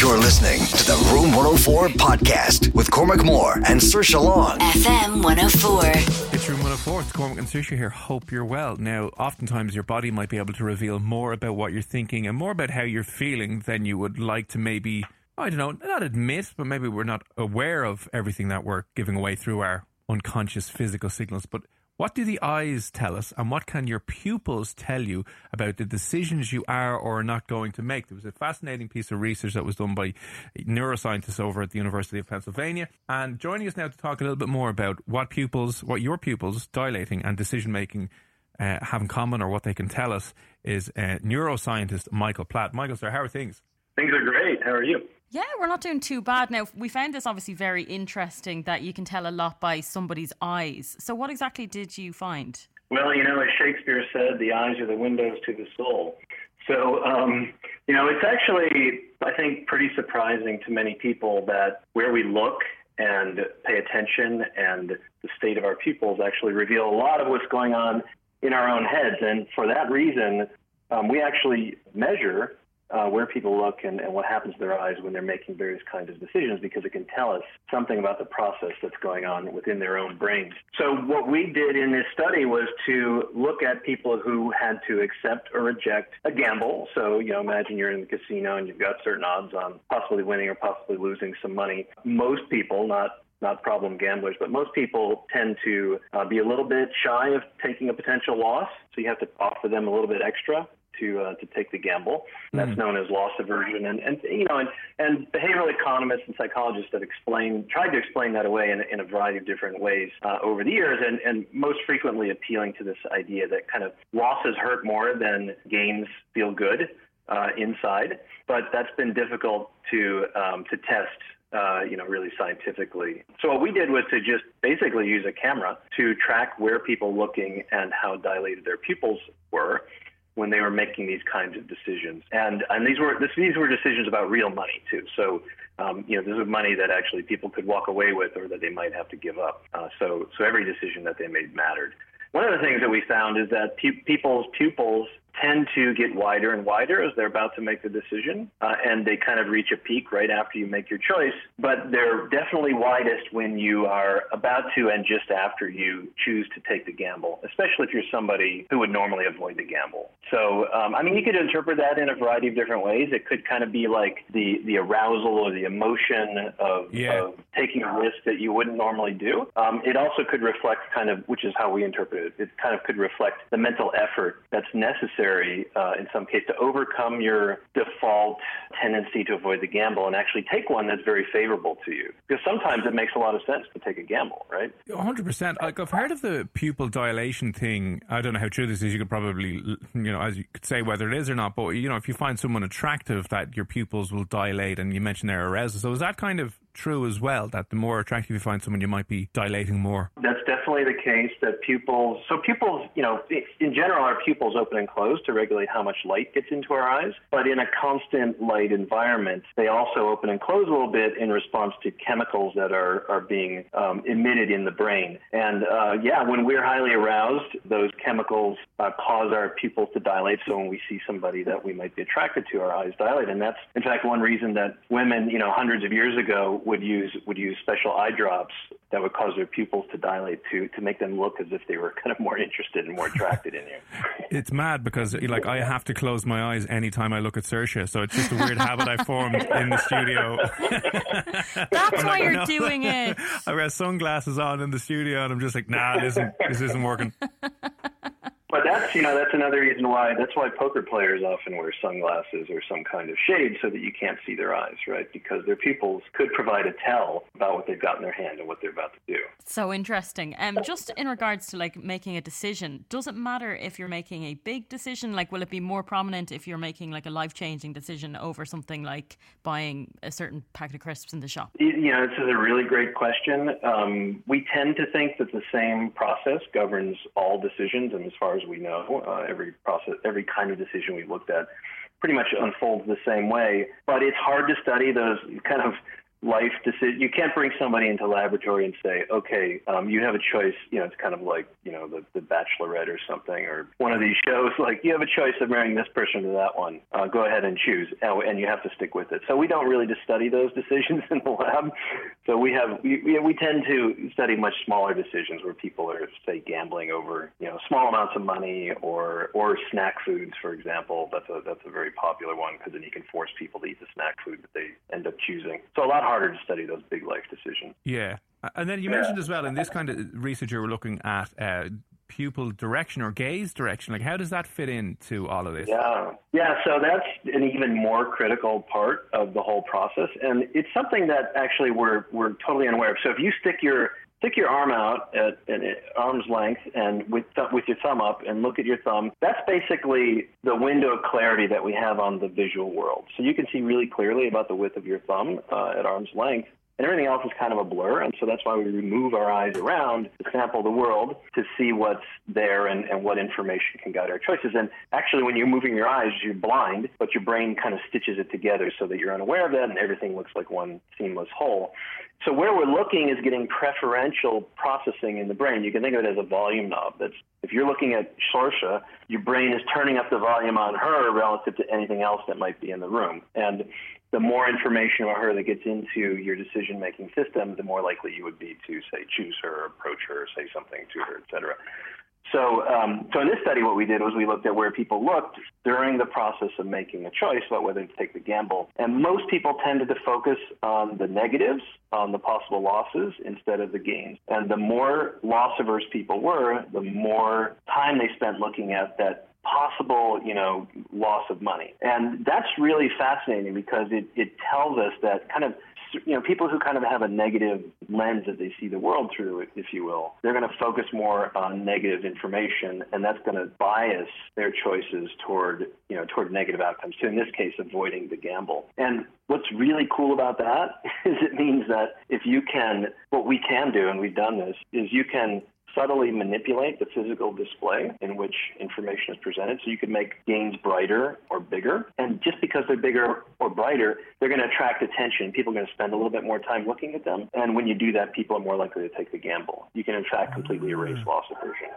You're listening to the Room 104 podcast with Cormac Moore and Saoirse Long. FM 104. It's Room 104. It's Cormac and Saoirse here. Hope you're well. Now, oftentimes your body might be able to reveal more about what you're thinking and more about how you're feeling than you would like to maybe, I don't know, not admit, but maybe we're not aware of everything that we're giving away through our unconscious physical signals. But what do the eyes tell us, and what can your pupils tell you about the decisions you are or are not going to make? There was a fascinating piece of research that was done by neuroscientists over at the University of Pennsylvania. And joining us now to talk a little bit more about what pupils, what your pupils dilating and decision making uh, have in common or what they can tell us is uh, neuroscientist Michael Platt. Michael, sir, how are things? Things are great. How are you? Yeah, we're not doing too bad. Now, we found this obviously very interesting that you can tell a lot by somebody's eyes. So, what exactly did you find? Well, you know, as Shakespeare said, the eyes are the windows to the soul. So, um, you know, it's actually, I think, pretty surprising to many people that where we look and pay attention and the state of our pupils actually reveal a lot of what's going on in our own heads. And for that reason, um, we actually measure uh, where people look and, and what happens to their eyes when they're making various kinds of decisions because it can tell us something about the process that's going on within their own brains. So, what we did in this study was to look at people who had to accept or reject a gamble. So, you know, imagine you're in the casino and you've got certain odds on possibly winning or possibly losing some money. Most people, not not problem gamblers, but most people tend to uh, be a little bit shy of taking a potential loss. So you have to offer them a little bit extra to uh, to take the gamble. That's mm. known as loss aversion, and and you know, and, and behavioral economists and psychologists have explained tried to explain that away in, in a variety of different ways uh, over the years, and and most frequently appealing to this idea that kind of losses hurt more than gains feel good uh, inside, but that's been difficult to um, to test uh, you know, really scientifically. So what we did was to just basically use a camera to track where people looking and how dilated their pupils were when they were making these kinds of decisions. And and these were this, these were decisions about real money too. So um, you know, this was money that actually people could walk away with or that they might have to give up. Uh, so so every decision that they made mattered. One of the things that we found is that pe- people's pupils tend to get wider and wider as they're about to make the decision, uh, and they kind of reach a peak right after you make your choice. But they're definitely widest when you are about to and just after you choose to take the gamble, especially if you're somebody who would normally avoid the gamble. So, um, I mean, you could interpret that in a variety of different ways. It could kind of be like the the arousal or the emotion of, yeah. of taking a risk that you wouldn't normally do. Um, it also could reflect kind of, which is how we interpret it. It kind of could reflect the mental effort that's necessary uh, in some case to overcome your default tendency to avoid the gamble and actually take one that's very favorable to you. Because sometimes it makes a lot of sense to take a gamble, right? 100%. Like, I've heard of the pupil dilation thing. I don't know how true this is. You could probably, you know, as you could say whether it is or not, but, you know, if you find someone attractive, that your pupils will dilate, and you mentioned they're arousal. So is that kind of true as well, that the more attractive you find someone, you might be dilating more? That's definitely the case that pupils, so pupils, you know, in general, our pupils open and close to regulate how much light gets into our eyes. But in a constant light environment, they also open and close a little bit in response to chemicals that are, are being um, emitted in the brain. And uh, yeah, when we're highly aroused, those chemicals uh, cause our pupils to dilate. So when we see somebody that we might be attracted to, our eyes dilate. And that's, in fact, one reason that women, you know, hundreds of years ago would use would use special eye drops that would cause their pupils to dilate to to make them look as if they were kind of more interested and more attracted in you. It's mad because like I have to close my eyes anytime I look at Saoirse, so it's just a weird habit I formed in the studio. That's why you're no. doing it. I wear sunglasses on in the studio, and I'm just like, nah, this isn't this isn't working. That's you know that's another reason why that's why poker players often wear sunglasses or some kind of shade so that you can't see their eyes, right? Because their pupils could provide a tell about what they've got in their hand and what they're about to do. So interesting. Um, just in regards to like making a decision, does it matter if you're making a big decision? Like, will it be more prominent if you're making like a life changing decision over something like buying a certain packet of crisps in the shop? You know, this is a really great question. Um, we tend to think that the same process governs all decisions, and as far as as we know. Uh, every process, every kind of decision we've looked at pretty much unfolds the same way. But it's hard to study those kind of life decision. You can't bring somebody into laboratory and say, okay, um, you have a choice. You know, it's kind of like you know the the Bachelorette or something, or one of these shows. Like you have a choice of marrying this person to that one. Uh, go ahead and choose, and you have to stick with it. So we don't really just study those decisions in the lab. So we have we, we tend to study much smaller decisions where people are say gambling over you know small amounts of money or or snack foods, for example. That's a that's a very popular one because then you can force people to eat the snack food that they end up choosing. So a lot harder to study those big life decisions. Yeah. And then you yeah. mentioned as well in this kind of research you were looking at uh, pupil direction or gaze direction. Like, how does that fit into all of this? Yeah, yeah. So that's an even more critical part of the whole process, and it's something that actually we're we're totally unaware of. So if you stick your stick your arm out at, at arm's length and with th- with your thumb up and look at your thumb. That's basically the window of clarity that we have on the visual world. So you can see really clearly about the width of your thumb uh, at arm's length and everything else is kind of a blur. And so that's why we remove our eyes around to sample the world to see what's there and, and what information can guide our choices. And actually, when you're moving your eyes, you're blind, but your brain kind of stitches it together so that you're unaware of that and everything looks like one seamless whole. So where we're looking is getting preferential processing in the brain. You can think of it as a volume knob. That's if you're looking at Saoirse, your brain is turning up the volume on her relative to anything else that might be in the room. And the more information about her that gets into your decision making system, the more likely you would be to say choose her, approach her, say something to her, et cetera. So, um, so in this study, what we did was we looked at where people looked during the process of making a choice about whether to take the gamble. And most people tended to focus on the negatives, on the possible losses, instead of the gains. And the more loss averse people were, the more time they spent looking at that possible, you know, loss of money. And that's really fascinating because it, it tells us that kind of you know, people who kind of have a negative lens that they see the world through, if you will, they're going to focus more on negative information, and that's going to bias their choices toward, you know, toward negative outcomes. So in this case, avoiding the gamble. And what's really cool about that is it means that if you can, what we can do, and we've done this, is you can subtly manipulate the physical display in which information is presented. So you can make gains brighter or bigger. And just because they're bigger or brighter, they're going to attract attention. People are going to spend a little bit more time looking at them. And when you do that, people are more likely to take the gamble. You can, in fact, completely erase loss aversion.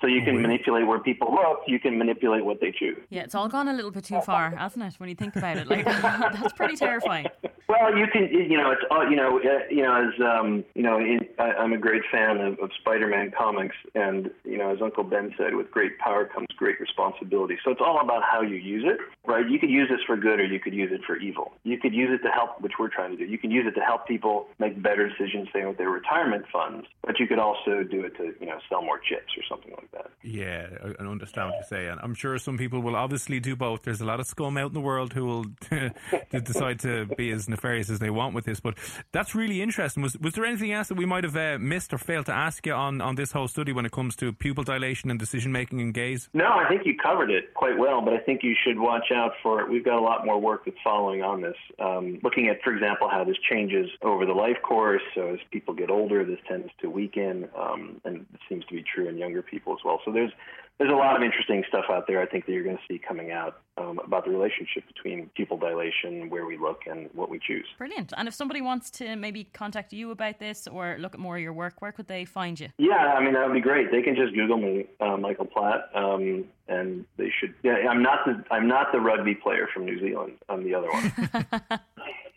So you can manipulate where people look. You can manipulate what they choose. Yeah, it's all gone a little bit too far, hasn't it? When you think about it, like that's pretty terrifying. Well, you can, you know, it's all, you know, uh, you know, as um, you know, I, I'm a great fan of, of Spider-Man comics, and you know, as Uncle Ben said, with great power comes great responsibility. So it's all about how you use it, right? You could use this for good, or you could use it for evil. You could use it to help, which we're trying to do. You can use it to help people make better decisions, say with their retirement funds, but you could also do it to, you know, sell more chips or something like that. Yeah, I understand what you say, and I'm sure some people will obviously do both. There's a lot of scum out in the world who will decide to be as nefarious as they want with this. But that's really interesting. Was was there anything else that we might have uh, missed or failed to ask you on, on this whole study when it comes to pupil dilation and decision making and gaze? No, I think you covered it quite well. But I think you should watch out for it. We've got a lot more work that's following on this, um, looking at, for example, how this changes over the life course. So as people get older, this tends to weaken, um, and it seems to be true in younger people as well. So there's there's a lot of interesting stuff out there. I think that you're going to see coming out um, about the relationship between pupil dilation, where we look, and what we choose. Brilliant. And if somebody wants to maybe contact you about this or look at more of your work, where could they find you? Yeah, I mean that would be great. They can just Google me, uh, Michael Platt, um, and they should. Yeah, I'm not the I'm not the rugby player from New Zealand. I'm the other one.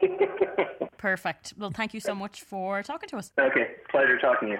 Perfect. Well, thank you so much for talking to us. Okay, pleasure talking to you.